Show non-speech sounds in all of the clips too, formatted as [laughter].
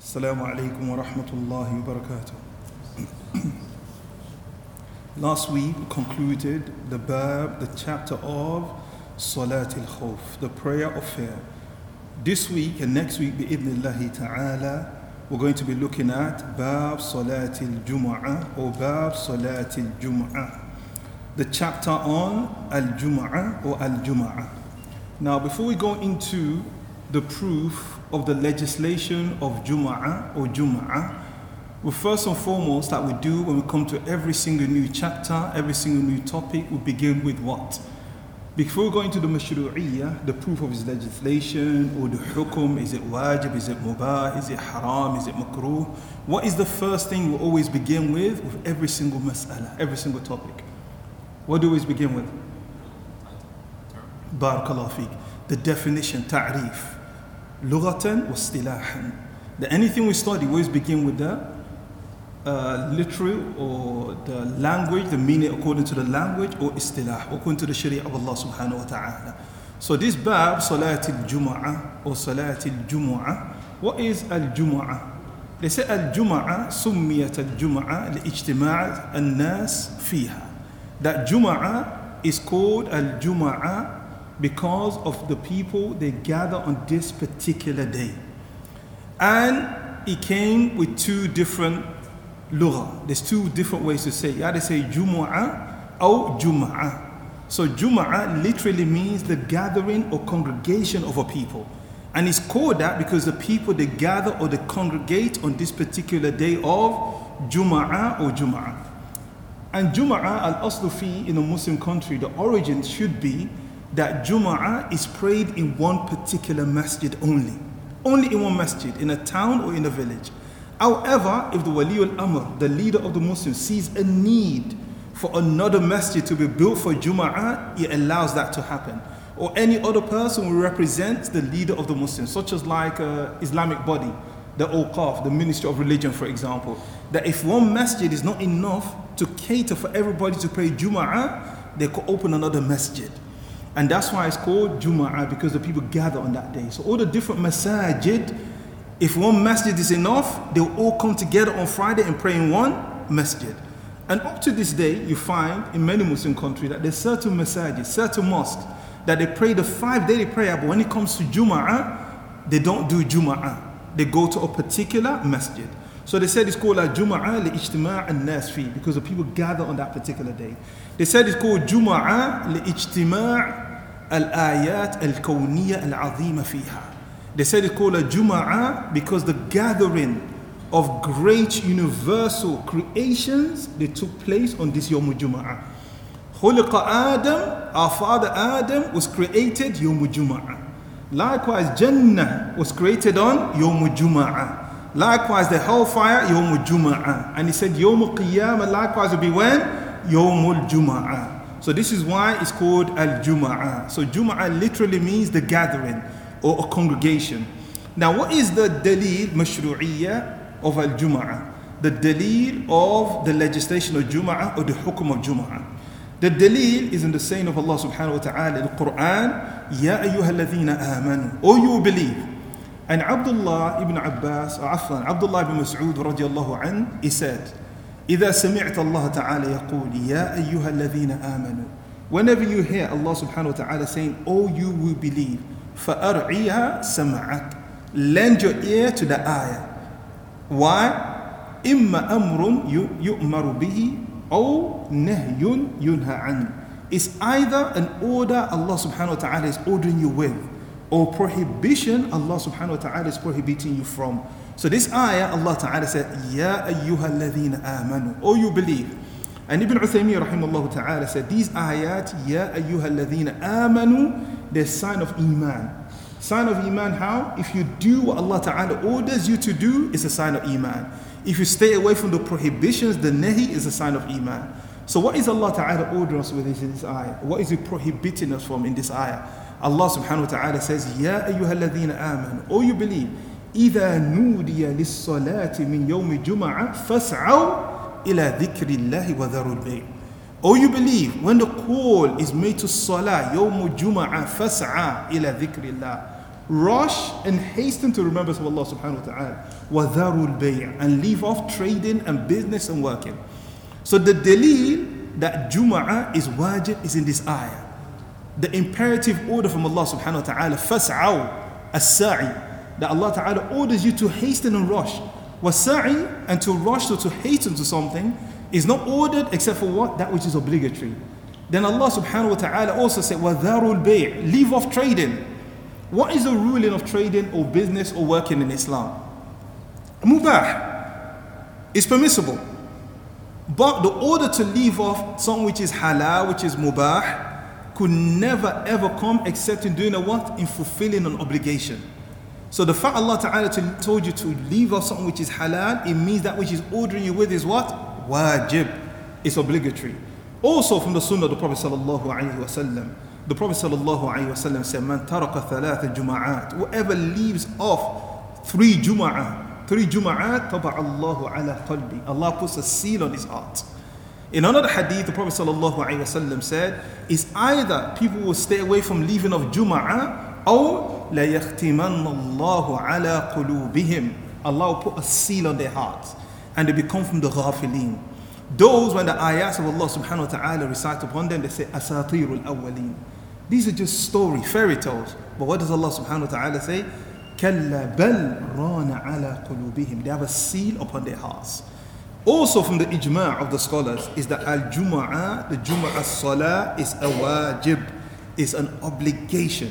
Assalamu alaikum wa rahmatullahi wa barakatuh. [clears throat] Last week we concluded the bab, the chapter of Salat al Khawf, the prayer of fear. This week and next week, bi'idhnillahi ta'ala, we're going to be looking at Bab Salat al Jum'ah or Bab Salat al Jum'ah, the chapter on Al Jum'ah or Al Jum'ah. Now, before we go into the proof of the legislation of Jum'ah or Jum'ah, well, first and foremost, that we do when we come to every single new chapter, every single new topic, we begin with what? Before we go into the mashru'iyah, the proof of his legislation or the hukum, is it wajib, is it mubah, is it haram, is it makruh? What is the first thing we always begin with with every single mas'ala, every single topic? What do we always begin with? Barakallahu. The definition, ta'rif. Wa istilahan. That anything we study, always begin with the uh, literal or the language, the meaning according to the language or istilah, according to the sharia of Allah subhanahu wa ta'ala. So this bab, Salat al-Jum'ah or Salat al-Jum'ah, what is al-Jum'ah? They say al-Jum'ah summiyat al-Jum'ah li-ijtima'a al-nas fiha. That Jum'ah is called al-Jum'ah because of the people they gather on this particular day. And it came with two different lugha. There's two different ways to say. You either say Jumu'ah or Jum'ah. So Jum'ah literally means the gathering or congregation of a people. And it's called that because the people they gather or they congregate on this particular day of Jum'ah or Jum'ah. And Jum'ah al-Aslufi in a Muslim country, the origin should be that Jum'ah is prayed in one particular masjid only. Only in one masjid, in a town or in a village. However, if the Wali al Amr, the leader of the Muslims, sees a need for another masjid to be built for Jum'ah, it allows that to happen. Or any other person who represents the leader of the Muslims, such as like a Islamic body, the Awqaf, the Ministry of Religion, for example, that if one masjid is not enough to cater for everybody to pray Jum'ah, they could open another masjid. And that's why it's called Jum'ah because the people gather on that day. So all the different masajid, if one masjid is enough, they'll all come together on Friday and pray in one masjid. And up to this day, you find in many Muslim countries that there's certain masajid, certain mosques, that they pray the five daily prayer, but when it comes to Jum'ah, they don't do Jum'ah. They go to a particular masjid. So they said it's called a Jum'ah li ijtima' al-nas fi because the people gather on that particular day. They said it's called Jum'ah li ijtima' al-ayat al-kawniyya. They said it's called a Jum'ah because the gathering of great universal creations they took place on this Yom Jum'ah. Khuliqa Adam, our father Adam was created Yom Jum'ah. Likewise, Jannah was created on Yom Jum'ah. Likewise, the hellfire Yom Jum'ah. And he said Yom Qiyamah likewise will be when? Yom Jum'ah. So this is why it's called Al Jum'ah. So Jum'ah literally means the gathering or a congregation. Now, what is the dalil mashru'iyya of Al Jum'ah? The dalil of the legislation of Jum'ah or the hukum of Jum'ah. The dalil is in the saying of Allah subhanahu wa ta'ala the Quran, Ya ayyuha alladhina amanu, O you believe. And Abdullah ibn Abbas, or Afan, Abdullah ibn Mas'ud radiallahu an, he said, إذا سمعت الله تعالى يقول يا أيها الذين آمنوا Whenever you hear Allah subhanahu wa ta'ala saying, Oh you will believe, فأرعيها سمعك Lend your ear to the ayah. Why? إما أمر يؤمر به أو نهي ينهى عنه It's either an order Allah subhanahu wa ta'ala is ordering you with or prohibition Allah subhanahu wa ta'ala is prohibiting you from. So this ayah, Allah Ta'ala said, Ya ayyuha alladhina amanu, O you believe. And Ibn Uthaymeen rahimahullah ta'ala said, these ayat, Ya ayyuha alladhina amanu, they're sign of iman. Sign of iman how? If you do what Allah Ta'ala orders you to do, it's a sign of iman. If you stay away from the prohibitions, the nahi is a sign of iman. So what is Allah Ta'ala ordering us with in this ayah? What is He prohibiting us from in this ayah? Allah subhanahu wa ta'ala says, Ya ayyuha alladhina amanu, O you believe, إذا نودي للصلاة من يوم جمعة فاسعوا إلى ذكر الله وذروا البيع Or you believe when the call is made to salah يوم جمعة فاسعى إلى ذكر الله Rush and hasten to remembrance of Allah subhanahu wa ta'ala. وَذَرُوا الْبَيْعَ And leave off trading and business and working. So the dalil that Jum'ah is wajib is in this ayah. The imperative order from Allah subhanahu wa ta'ala, فَاسْعَوْا السَّعِي That Allah ta'ala orders you to hasten and rush. وَالسَّعِي And to rush or to hasten to something is not ordered except for what? That which is obligatory. Then Allah subhanahu wa ta'ala also said, وَذَرُوا الْبَيْعِ Leave off trading. What is the ruling of trading or business or working in Islam? Mubah is permissible. But the order to leave off something which is halal, which is mubah, could never ever come except in doing a what? In fulfilling an obligation. So the fact Allah Ta'ala told you to leave off something which is halal, it means that which is ordering you with is what? Wajib. It's obligatory. Also from the sunnah of the Prophet Sallallahu Alaihi Wasallam, the Prophet sallallahu alaihi wasallam said, "Man taraka thalatha juma'at." Whoever leaves off three juma'at, three juma'at, taba Allahu ala qalbi. Allah puts a seal on his heart. In another hadith, the Prophet sallallahu alaihi wasallam said, "Is either people will stay away from leaving off juma'ah, la yakhtimanna Allahu ala qulubihim." Allah will put a seal on their hearts, and they become from the ghafilin. Those, when the ayats of Allah subhanahu wa ta'ala recite upon them, they say, Asatirul awwaleen. These are just story, fairy tales. But what does Allah subhanahu wa ta'ala say? كَلَّا بَلْ رَانَ عَلَى قُلُوبِهِمْ They have a seal upon their hearts. Also from the ijma' of the scholars is that al-jum'ah, the jum'ah salah is a wajib, is an obligation.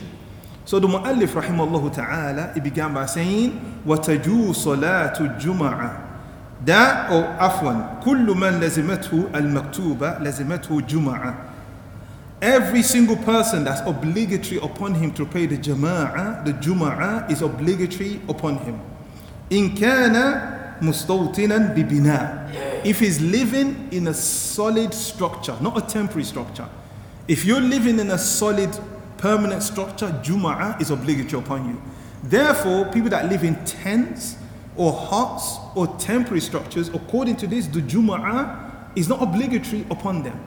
So the mu'allif rahimahullah ta'ala, he began by saying, وَتَجُوا صَلَاةُ الْجُمَعَةِ ده أو عفوا كل من لزمته المكتوبة لزمته جمعة Every single person that's obligatory upon him to pray the jama'ah, the juma'ah is obligatory upon him. إن كان مستوطنا ببناء If he's living in a solid structure, not a temporary structure. If you're living in a solid permanent structure, juma'ah is obligatory upon you. Therefore, people that live in tents or huts or temporary structures, according to this, the juma'ah is not obligatory upon them.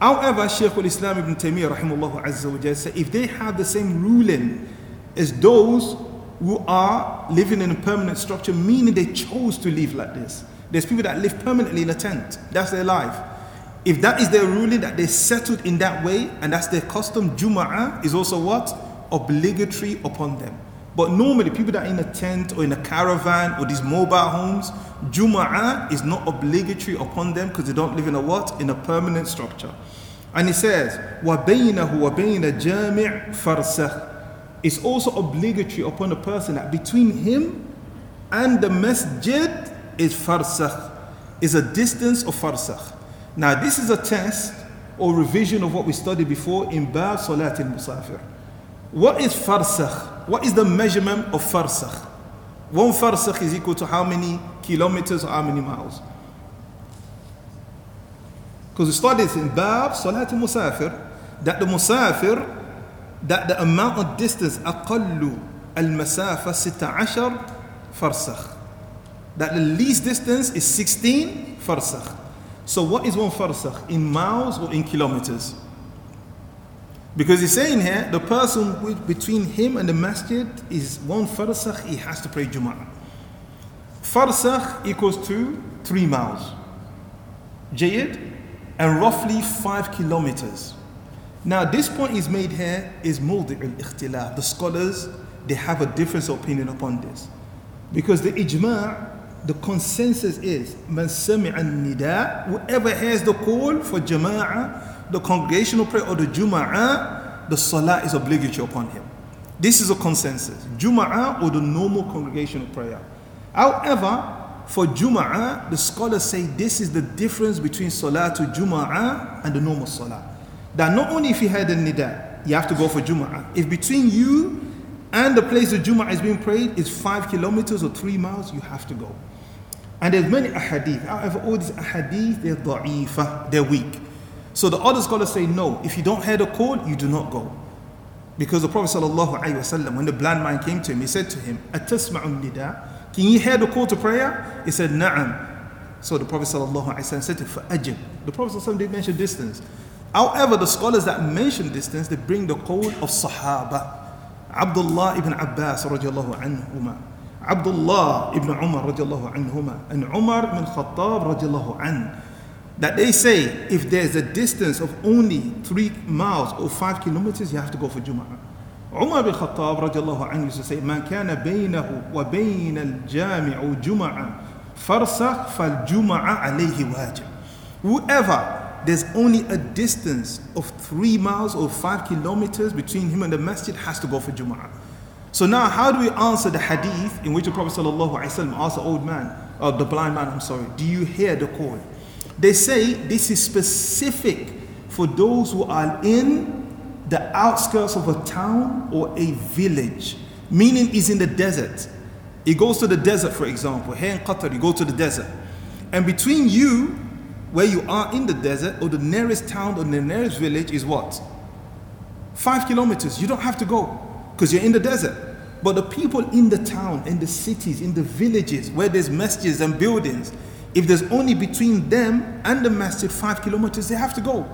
However, Shaykh al-Islam ibn Taymiyyah rahimahullah said, if they have the same ruling as those who are living in a permanent structure, meaning they chose to live like this. There's people that live permanently in a tent. That's their life. If that is their ruling, that they settled in that way, and that's their custom, Jum'ah is also what? Obligatory upon them. But normally, people that are in a tent or in a caravan or these mobile homes, Jum'ah is not obligatory upon them because they don't live in a what? In a permanent structure. And he says, وَبَيْنَهُ وَبَيْنَ جَامِعْ فَرْسَخ It's also obligatory upon a person that between him and the masjid is farsakh, is a distance of farsakh. Now this is a test or revision of what we studied before in Bab Salat al-Musafir. What is farsakh? What is the measurement of farsakh? One farsakh is equal to how many kilometers or how many miles? Because we studied in Bab Salat al-Musafir that the Musafir, that the amount of distance أقل المسافة 16 farsakh. That the least distance is 16 farsakh. So what is one farsakh? In miles or in kilometers? Because he's saying here, the person with, between him and the masjid is one farsakh, he has to pray Jum'ah. Farsakh equals to three miles. Jayid? And roughly five kilometers. Now, this point is made here is muldi' al-ikhtilaf. The scholars, they have a different opinion upon this. Because the ijma' the consensus is man nida whoever hears the call for jama'ah the congregational prayer or the Jum'ah, the Salah is obligatory upon him. This is a consensus. Jum'ah or the normal congregational prayer. However, for Jum'ah, the scholars say this is the difference between Salah to Jum'ah and the normal Salah. That not only if you heard the Nida, you have to go for Jum'ah. If between you and the place the Jum'ah is being prayed is five kilometers or three miles, you have to go. And there's many ahadith. However, all these ahadith, they're da'ifah, they're weak. So the other scholars say, no, if you don't hear the call, you do not go. Because the Prophet ﷺ, when the blind man came to him, he said to him, Atasma'un nida? Can you hear the call to prayer? He said, Na'am. So the Prophet ﷺ said to him, Fa'ajib. The Prophet ﷺ did mention distance. However, the scholars that mention distance, they bring the call of Sahaba. Abdullah ibn Abbas radiallahu anhuma, Abdullah ibn Umar radiallahu anhuma, and Umar ibn Khattab radiallahu anhu, that they say if there's a distance of only three miles or five kilometers, you have to go for Jum'ah. Umar bin Khattab radiallahu anhu used to say, Man kana baynahu wa bayna al-jami'u jum'a farsakh fal jum'a alayhi wajib. Whoever there's only a distance of three miles or five kilometers between him and the masjid has to go for Jum'ah. So now how do we answer the hadith in which the Prophet ﷺ asked the old man, or the blind man, I'm sorry, do you hear the call? They say this is specific for those who are in the outskirts of a town or a village, meaning is in the desert. He goes to the desert, for example. Here in Qatar, you go to the desert. And between you where you are in the desert or the nearest town or the nearest village is what? Five kilometers. You don't have to go because you're in the desert. But the people in the town, in the cities, in the villages where there's masjids and buildings, if there's only between them and the masjid five kilometers, they have to go.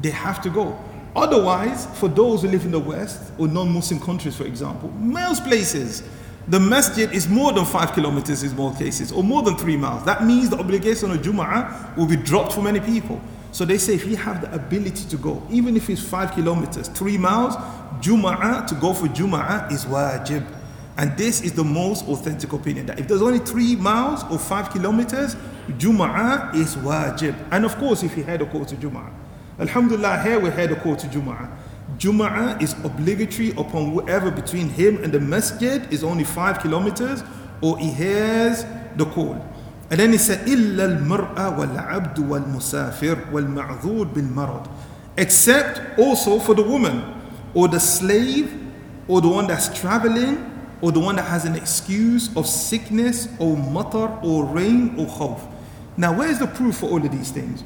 They have to go. Otherwise, for those who live in the West or non Muslim countries, for example, most places, the masjid is more than five kilometers in most cases, or more than three miles. That means the obligation of Jum'ah will be dropped for many people. So they say if you have the ability to go, even if it's five kilometers, three miles, Jum'ah, to go for Jum'ah is wajib. And this is the most authentic opinion that if there's only three miles or five kilometers, Jum'ah is wajib. And of course, if you had a call to Jum'ah. Alhamdulillah, here we had a call to Jum'ah. Jum'ah is obligatory upon whoever between him and the masjid is only five kilometers or he hears the call. And then he said, إِلَّا الْمَرْأَ وَالْعَبْدُ وَالْمُسَافِرُ وَالْمَعْذُورُ بِالْمَرَضِ Except also for the woman or the slave or the one that's traveling or the one that has an excuse of sickness or matar or rain or khawf. Now where's the proof for all of these things?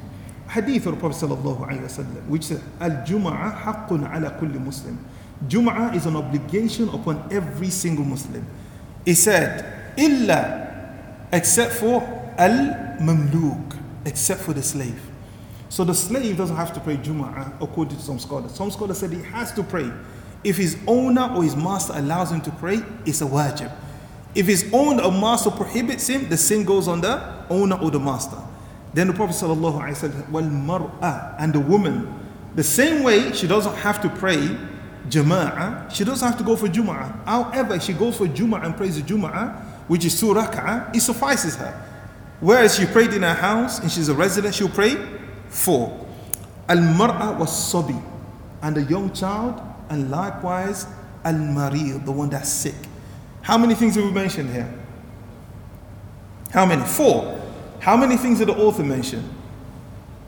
hadith of the Prophet sallallahu alaihi wasallam, which says, "Al-Jum'ah haqqun ala kulli Muslim." Jum'ah is an obligation upon every single Muslim. He said, "Illa," except for al-mamluk, except for the slave. So the slave doesn't have to pray Jum'ah according to some scholars. Some scholars said he has to pray. If his owner or his master allows him to pray, it's a wajib. If his owner or master prohibits him, the sin goes on the owner or the master. Then the Prophet ﷺ said, Well, mar'ah, and the woman, the same way she doesn't have to pray jama'ah, she doesn't have to go for jum'ah. However, she goes for jum'ah and prays the jum'ah, which is two rak'ah, it suffices her. Whereas she prayed in her house and she's a resident, she'll pray four. Al mar'a was sabi, and a young child, and likewise al marid, the one that's sick. How many things have we mentioned here? How many? Four. How many things did the author mention?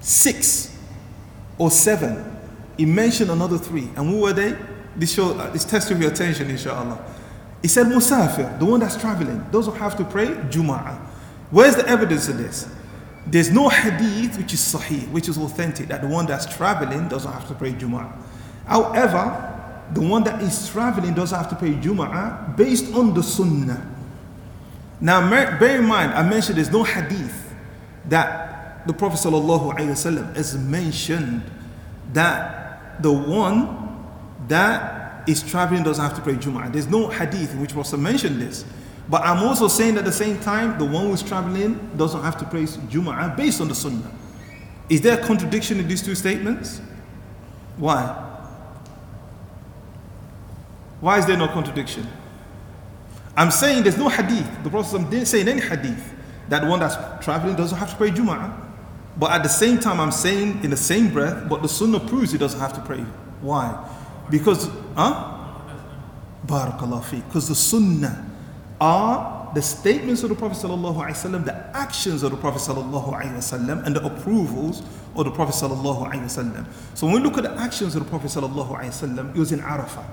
Six or seven. He mentioned another three. And who were they? This, show, uh, this test of your attention, inshallah. He said Musafir, the one that's traveling. Those who have to pray, Jum'ah. Where's the evidence of this? There's no hadith which is sahih, which is authentic, that the one that's traveling doesn't have to pray Jum'ah. However, the one that is traveling doesn't have to pray Jum'ah based on the sunnah. Now, bear in mind, I mentioned there's no hadith that the Prophet ﷺ has mentioned that the one that is traveling doesn't have to pray Jum'ah. There's no hadith in which Prophet mentioned this. But I'm also saying at the same time, the one who's traveling doesn't have to pray Jum'ah based on the Sunnah. Is there a contradiction in these two statements? Why? Why is there no contradiction? I'm saying there's no hadith. The Prophet didn't say in any hadith that one that's traveling doesn't have to pray Jum'ah. But at the same time, I'm saying in the same breath, but the Sunnah proves he doesn't have to pray. Why? Because, huh? Barakallah. Because the Sunnah are the statements of the Prophet sallallahu alaihi wasallam, the actions of the Prophet sallallahu alaihi wasallam, and the approvals of the Prophet sallallahu alaihi wasallam. So when we look at the actions of the Prophet sallallahu alaihi wasallam, it was in Arafah.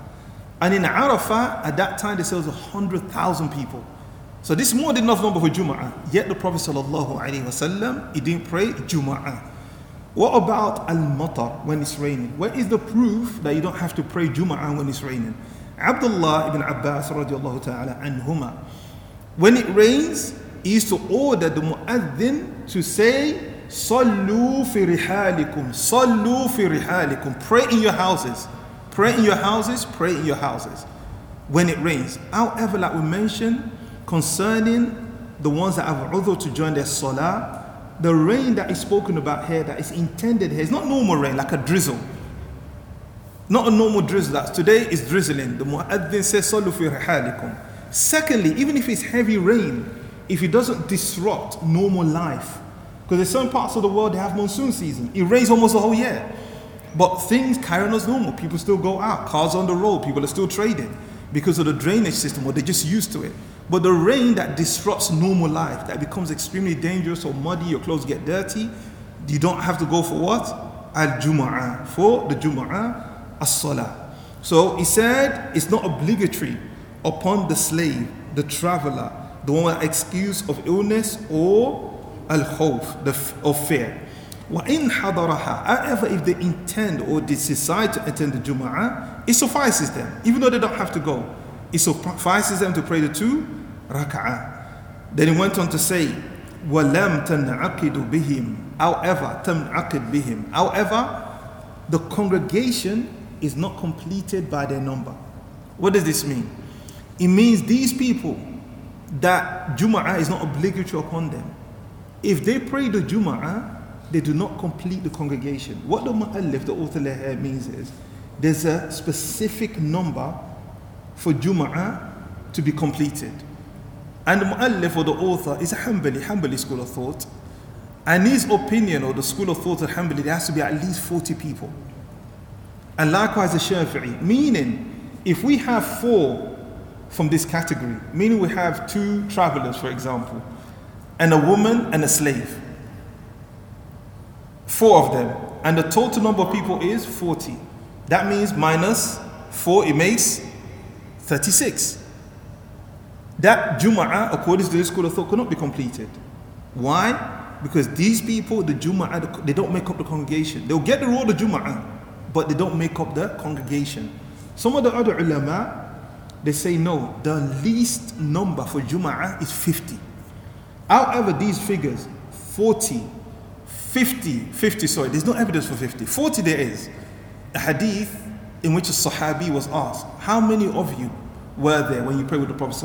And in Arafah, at that time, there was 100,000 people. So this is more than enough number for Jum'ah. Yet the Prophet sallallahu wasallam, he didn't pray Jum'ah. What about al-matar when it's raining? Where is the proof that you don't have to pray Jum'ah when it's raining? Abdullah ibn Abbas radiallahu ta'ala anhuma. When it rains, he used to order the mu'adhin to say, Sallu fi rihalikum, sallu fi rihalikum. Pray in your houses. Pray in your houses, pray in your houses. when it rains. However, like we mentioned, concerning the ones that have udhr to join their salah, the rain that is spoken about here, that is intended here, is not normal rain, like a drizzle. Not a normal drizzle. That today is drizzling. The muaddin says, Sallu fi rihalikum. Secondly, even if it's heavy rain, if it doesn't disrupt normal life, because there's some parts of the world they have monsoon season, it rains almost the whole year. But things carry on as normal. People still go out, cars on the road, people are still trading because of the drainage system, or they're just used to it. But the rain that disrupts normal life, that becomes extremely dangerous or muddy, your clothes get dirty, you don't have to go for what? Al Jum'ah, for the Jum'ah, as Salah. So he said it's not obligatory upon the slave, the traveler, the one with excuse of illness or al khawf, the of fear. وَإِنْ حَضَرَهَا However, if they intend or they decide to attend the Jum'ah, it suffices them, even though they don't have to go. It suffices them to pray the two rak'ah. Then he went on to say, وَلَمْ تَنْعَقِدُ بِهِمْ However, تَنْعَقِدْ بِهِمْ However, the congregation is not completed by their number. What does this mean? It means these people that Jum'ah is not obligatory upon them. If they pray the Jum'ah, they do not complete the congregation. What the Mu'allif, the author here means is there's a specific number for Jum'ah to be completed. And Mu'allif or the author is a Hanbali, Hanbali school of thought. And his opinion or the school of thought of Hanbali, there has to be at least 40 people. And likewise the Shafi'i, meaning if we have four from this category, meaning we have two travelers, for example, and a woman and a slave, four of them, and the total number of people is 40. That means minus four, it makes 36. That Jum'ah, according to this school of thought, cannot be completed. Why? Because these people, the Jum'ah, they don't make up the congregation. They'll get the role of Jum'ah, but they don't make up the congregation. Some of the other ulama, they say no, the least number for Jum'ah is 50. However, these figures, 40, 50, 50, sorry, there's no evidence for 50. 40 there is. A hadith in which a Sahabi was asked, How many of you were there when you prayed with the Prophet?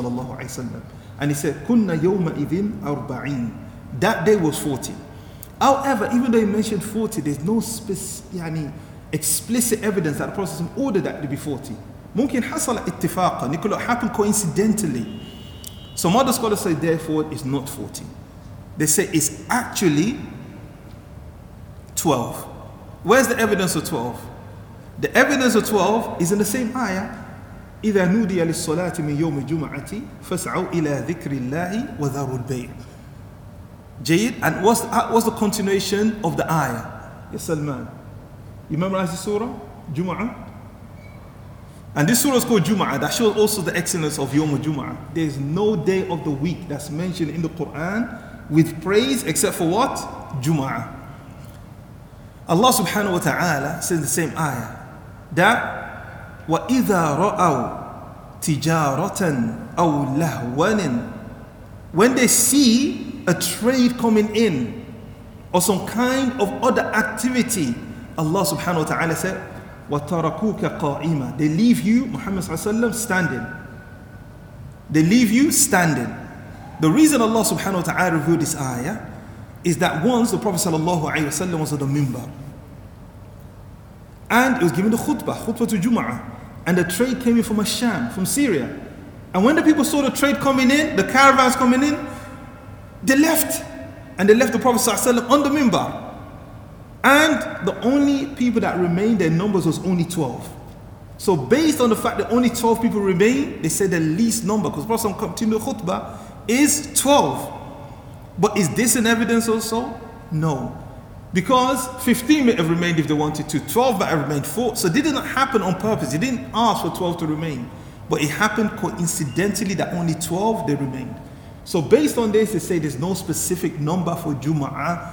And he said, Kunna yawma idin arba'in. That day was 40. However, even though he mentioned 40, there's no specific, yani, explicit evidence that the Prophet ordered that to be 40. ممكن حصل اتفاقا it could happen coincidentally some other scholars say therefore it's not 40 they say it's actually 12 where's the evidence of 12 the evidence of 12 is in the same ayah إذا نودي للصلاة من يوم الجمعة فاسعوا إلى ذكر الله وذروا البيع جيد and what's the, what's the continuation of the ayah yes Salman you memorize the surah Jum'ah and this surah is called Jum'ah. That shows also the excellence of Yom Jum'ah. There is no day of the week that's mentioned in the Quran with praise except for what? Jum'ah. Allah subhanahu wa ta'ala says the same ayah that وَإِذَا رَأَوْا تِجَارَةً أَوْ لَهْوًا When they see a trade coming in or some kind of other activity, Allah subhanahu wa ta'ala said, وَتَرَكُوكَ قَائِمًا They leave you, Muhammad sallallahu standing. They leave you standing. The reason Allah subhanahu wa ta'ala revealed this ayah is that once the Prophet sallallahu alayhi wa was on the minbar and he was giving the khutbah, khutbah to Jum'ah and the trade came in from Asham, from Syria. And when the people saw the trade coming in, the caravans coming in, they left. And they left the Prophet sallallahu on the minbar. And the only people that remained, their numbers was only 12. So based on the fact that only 12 people remain, they said the least number, because Prophet continued khutbah, is 12. But is this an evidence also? No. Because 15 may have remained if they wanted to, 12 might have remained 4. So it did not happen on purpose. He didn't ask for 12 to remain. But it happened coincidentally that only 12 they remained. So based on this, they say there's no specific number for Jum'ah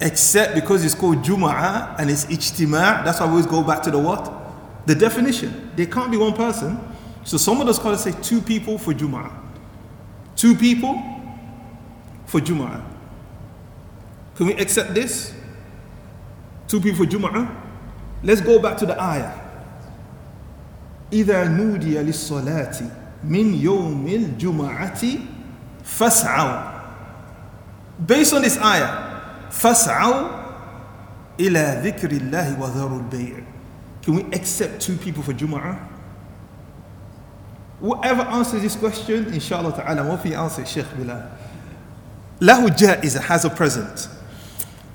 except because it's called Jum'ah and it's Ijtima'. That's why we always go back to the what? The definition. There can't be one person. So some of the scholars say two people for Jum'ah. Two people for Jum'ah. Can we accept this? Two people for Jum'ah? Let's go back to the ayah. إذا نودي للصلاة من يوم الجمعة فاسعوا Based on this ayah, فاسعوا إلى ذكر الله وذروا البيع Can we accept two people for Jum'ah? Whoever answers this question, inshallah ta'ala, what if he answers Sheikh Bilal? Lahu ja'iza has a present.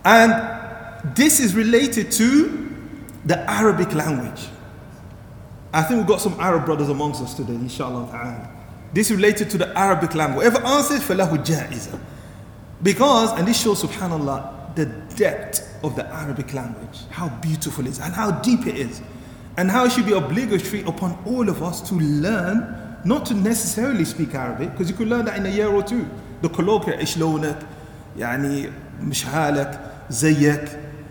And this is related to the Arabic language. I think we've got some Arab brothers amongst us today, inshallah ta'ala. This is related to the Arabic language. Whoever answers, falahu ja'iza. Because, and this shows, subhanAllah, the depth of the Arabic language, how beautiful it is, and how deep it is, and how it should be obligatory upon all of us to learn, not to necessarily speak Arabic, because you could learn that in a year or two. The colloquial, إشلونك, يعني مش حالك, زيك,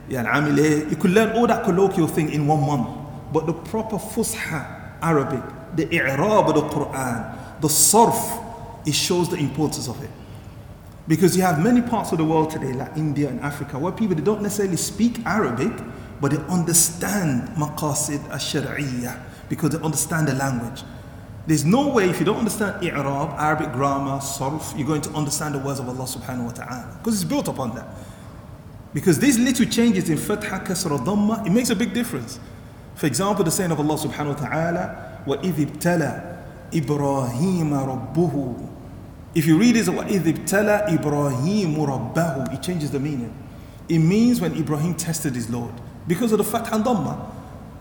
يعني عامل إيه. You could learn all that colloquial thing in one month. But the proper Fusha Arabic, the i'rab of the Quran, the sarf, it shows the importance of it. Because you have many parts of the world today, like India and Africa, where people they don't necessarily speak Arabic, but they understand maqasid al-shar'iyyah because they understand the language. There's no way if you don't understand i'rab, Arabic grammar, sarf, you're going to understand the words of Allah subhanahu wa ta'ala. Because it's built upon that. Because these little changes in fatha, kasra, dhamma, it makes a big difference. For example, the saying of Allah subhanahu wa ta'ala, وَإِذِ ابْتَلَى إِبْرَاهِيمَ رَبُّهُ If you read this, وَإِذِ ابْتَلَى إِبْرَاهِيمُ رَبَّهُ It changes the meaning. It means when Ibrahim tested his Lord. Because of the fath and dhamma.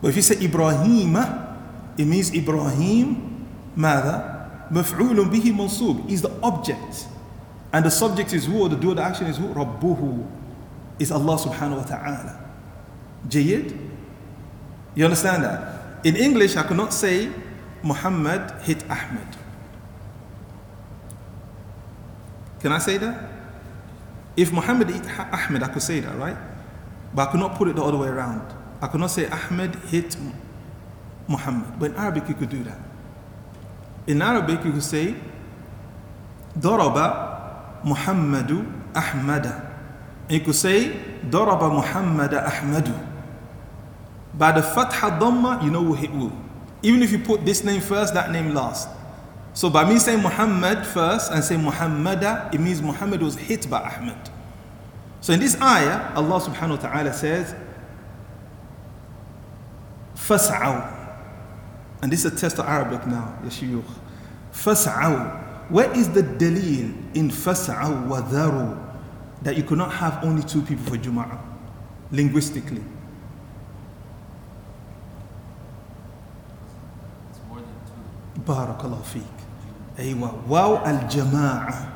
But if you say Ibrahim, it means Ibrahim, ماذا? مفعول به منصوب is the object. And the subject is who, or the doer, the action is who? ربه is Allah subhanahu wa ta'ala. Jayid? You understand that? In English, I cannot say Muhammad hit Ahmed. Can I say that? If Muhammad hit Ahmed, I could say that, right? But I could not put it the other way around. I could not say Ahmed hit Muhammad. But in Arabic, you could do that. In Arabic, you could say Daraba Muhammadu Ahmada. You could say Daraba Muhammad Ahmadu. By the Fatha Dhamma, you know who hit who. Even if you put this name first, that name last. So by me saying Muhammad first and saying Muhammada, it means Muhammad was hit by Ahmad. So in this ayah, Allah subhanahu wa ta'ala says, Fas'aw. And this is a test of Arabic now, Yashiyukh. Fas'aw. Where is the dalil in Fas'aw wa that you cannot have only two people for Jum'ah? Linguistically. Barakallahu feek. Aywa. Wow al jama'ah.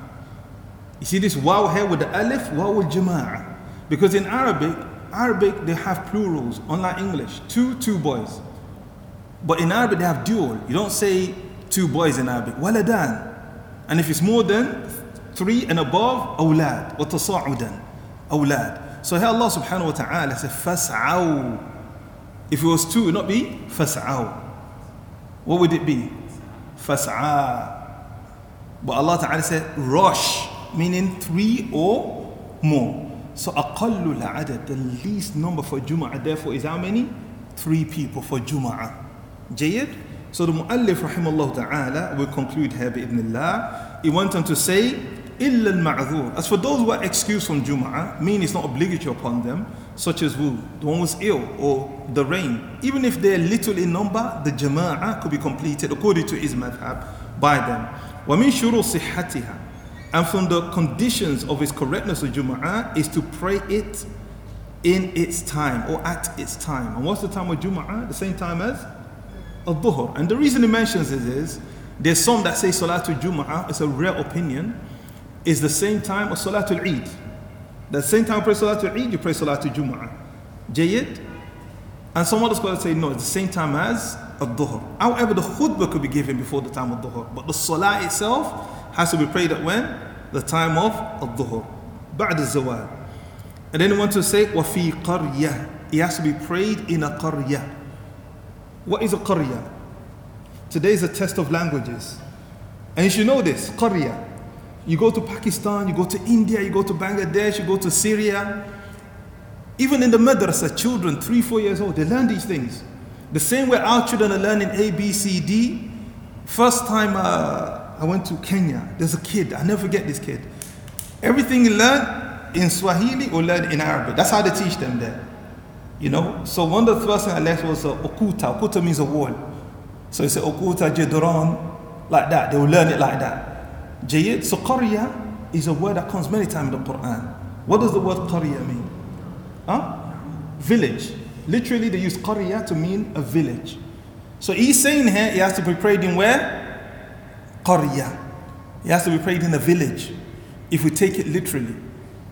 You see this wow here with the alif, wow al jama'ah. Because in Arabic, Arabic they have plurals, unlike English. Two, two boys. But in Arabic they have dual. You don't say two boys in Arabic. Waladan. And if it's more than three and above, awlad. Watasa'udan. Awlad. So here Allah subhanahu wa ta'ala says, fas'aw. If it was two, it would not be fas'aw. What would it be? Fas'a. But Allah Ta'ala said, rush, meaning three or more. So aqallu adad, the least number for Jum'ah, therefore, is how many? Three people for Jum'ah. Jayid? So the Mu'allif rahimahullah ta'ala will conclude here bi'idhnillah. He went on to say, illa al-ma'dhur. As for those who are excused from Jum'ah, meaning it's not obligatory upon them, such as who? The one who's ill or the rain. Even if they're little in number, the jama'ah could be completed according to his madhab by them. وَمِن شُرُوا صِحَّتِهَا And from the conditions of its correctness of Jum'ah is to pray it in its time or at its time. And what's the time of Jum'ah? The same time as al-Dhuhr. And the reason he mentions it is, there's some that say Salatul Jum'ah, it's a rare opinion, is the same time as Salatul Eid. The same time you pray Salatul Eid, you pray Salatul Jum'ah. Jayyid? And some other scholars say no, it's the same time as Al-Dhuhr. However, the khutbah could be given before the time of Dhuhr. But the Salah itself has to be prayed at when? The time of Al-Dhuhr. بعد الزوال. And then he wants to say, وَفِي قَرْيَةٍ It has to be prayed in a qaryah. What is a qaryah? Today is a test of languages. And you should know this, qaryah. You go to Pakistan, you go to India, you go to Bangladesh, you go to Syria. Even in the madrasa, children, three, four years old, they learn these things. The same way our children are learning A, B, C, D. First time uh, I went to Kenya, there's a kid, I never forget this kid. Everything he learned in Swahili or learned in Arabic. That's how they teach them there. You know? So one of the first things I learned was uh, okuta. Okuta means a wall. So said okuta jedron, like that. They will learn it like that. Jayid. So qarya is a word that comes many times in the Quran. What does the word qarya mean? Huh? Village. Literally, they use qarya to mean a village. So he's saying here he has to be prayed in where? Qarya. He has to be prayed in a village, if we take it literally.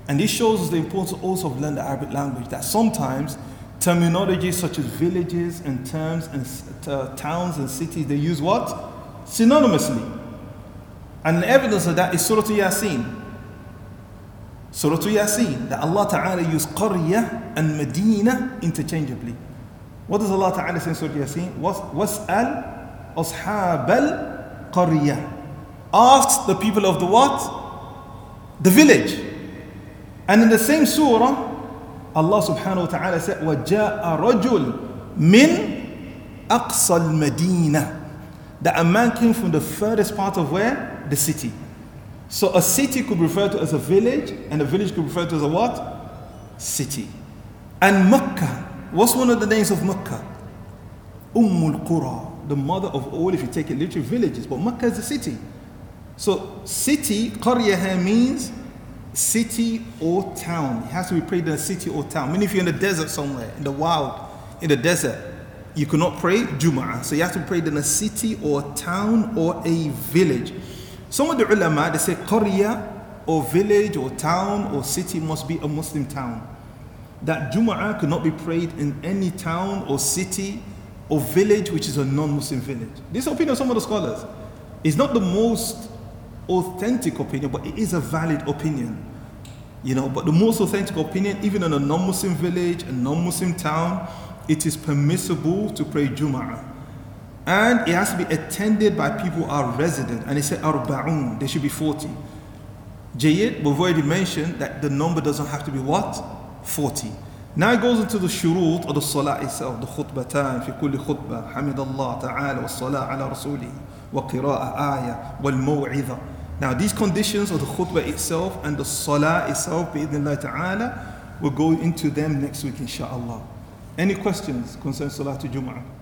And this shows us the importance also of learning the Arabic language, that sometimes terminology such as villages and terms and uh, towns and cities, they use what? Synonymously. And the evidence of that is Surah Yasin. Surah Yasin, that Allah Ta'ala used Qarya and Medina interchangeably. What does Allah Ta'ala say in Surah Yasin? Was'al ashab al qarya. Ask the people of the what? The village. And in the same surah, Allah subhanahu wa ta'ala said, وَجَاءَ رَجُلٌ مِّنْ أَقْصَى الْمَدِينَةِ that a man came from the furthest part of where? The city. So a city could refer to as a village, and a village could refer to as a what? City. And Makkah What's one of the names of Mecca? Ummul Qura, the mother of all, if you take it literally, villages. But Mecca is a city. So, city, Qarya means city or town. It has to be prayed in a city or town. I mean, if you're in the desert somewhere, in the wild, in the desert, you cannot pray Jum'ah. So you have to pray in a city or town or a village. Some of the ulama, they say Qarya or village or town or city must be a Muslim town that Jum'ah could not be prayed in any town or city or village which is a non-Muslim village. This opinion of some of the scholars is not the most authentic opinion, but it is a valid opinion. You know, but the most authentic opinion, even in a non-Muslim village, a non-Muslim town, it is permissible to pray Jum'ah. And it has to be attended by people who are resident. And he said arba'un, there should be 40. Jayyid, we've already mentioned that the number doesn't have to be what? 40. Now it goes into the shurut of the salah itself, the khutbatan, fi kulli khutbah, hamidallah ta'ala, wa salah ala Rasuli wa qira'ah ayah, wal maw'idha. Now these conditions of the khutbah itself and the salah itself, bi'idhnillah ta'ala, we'll go into them next week inshallah. Any questions concerning Salatul Jum'ah?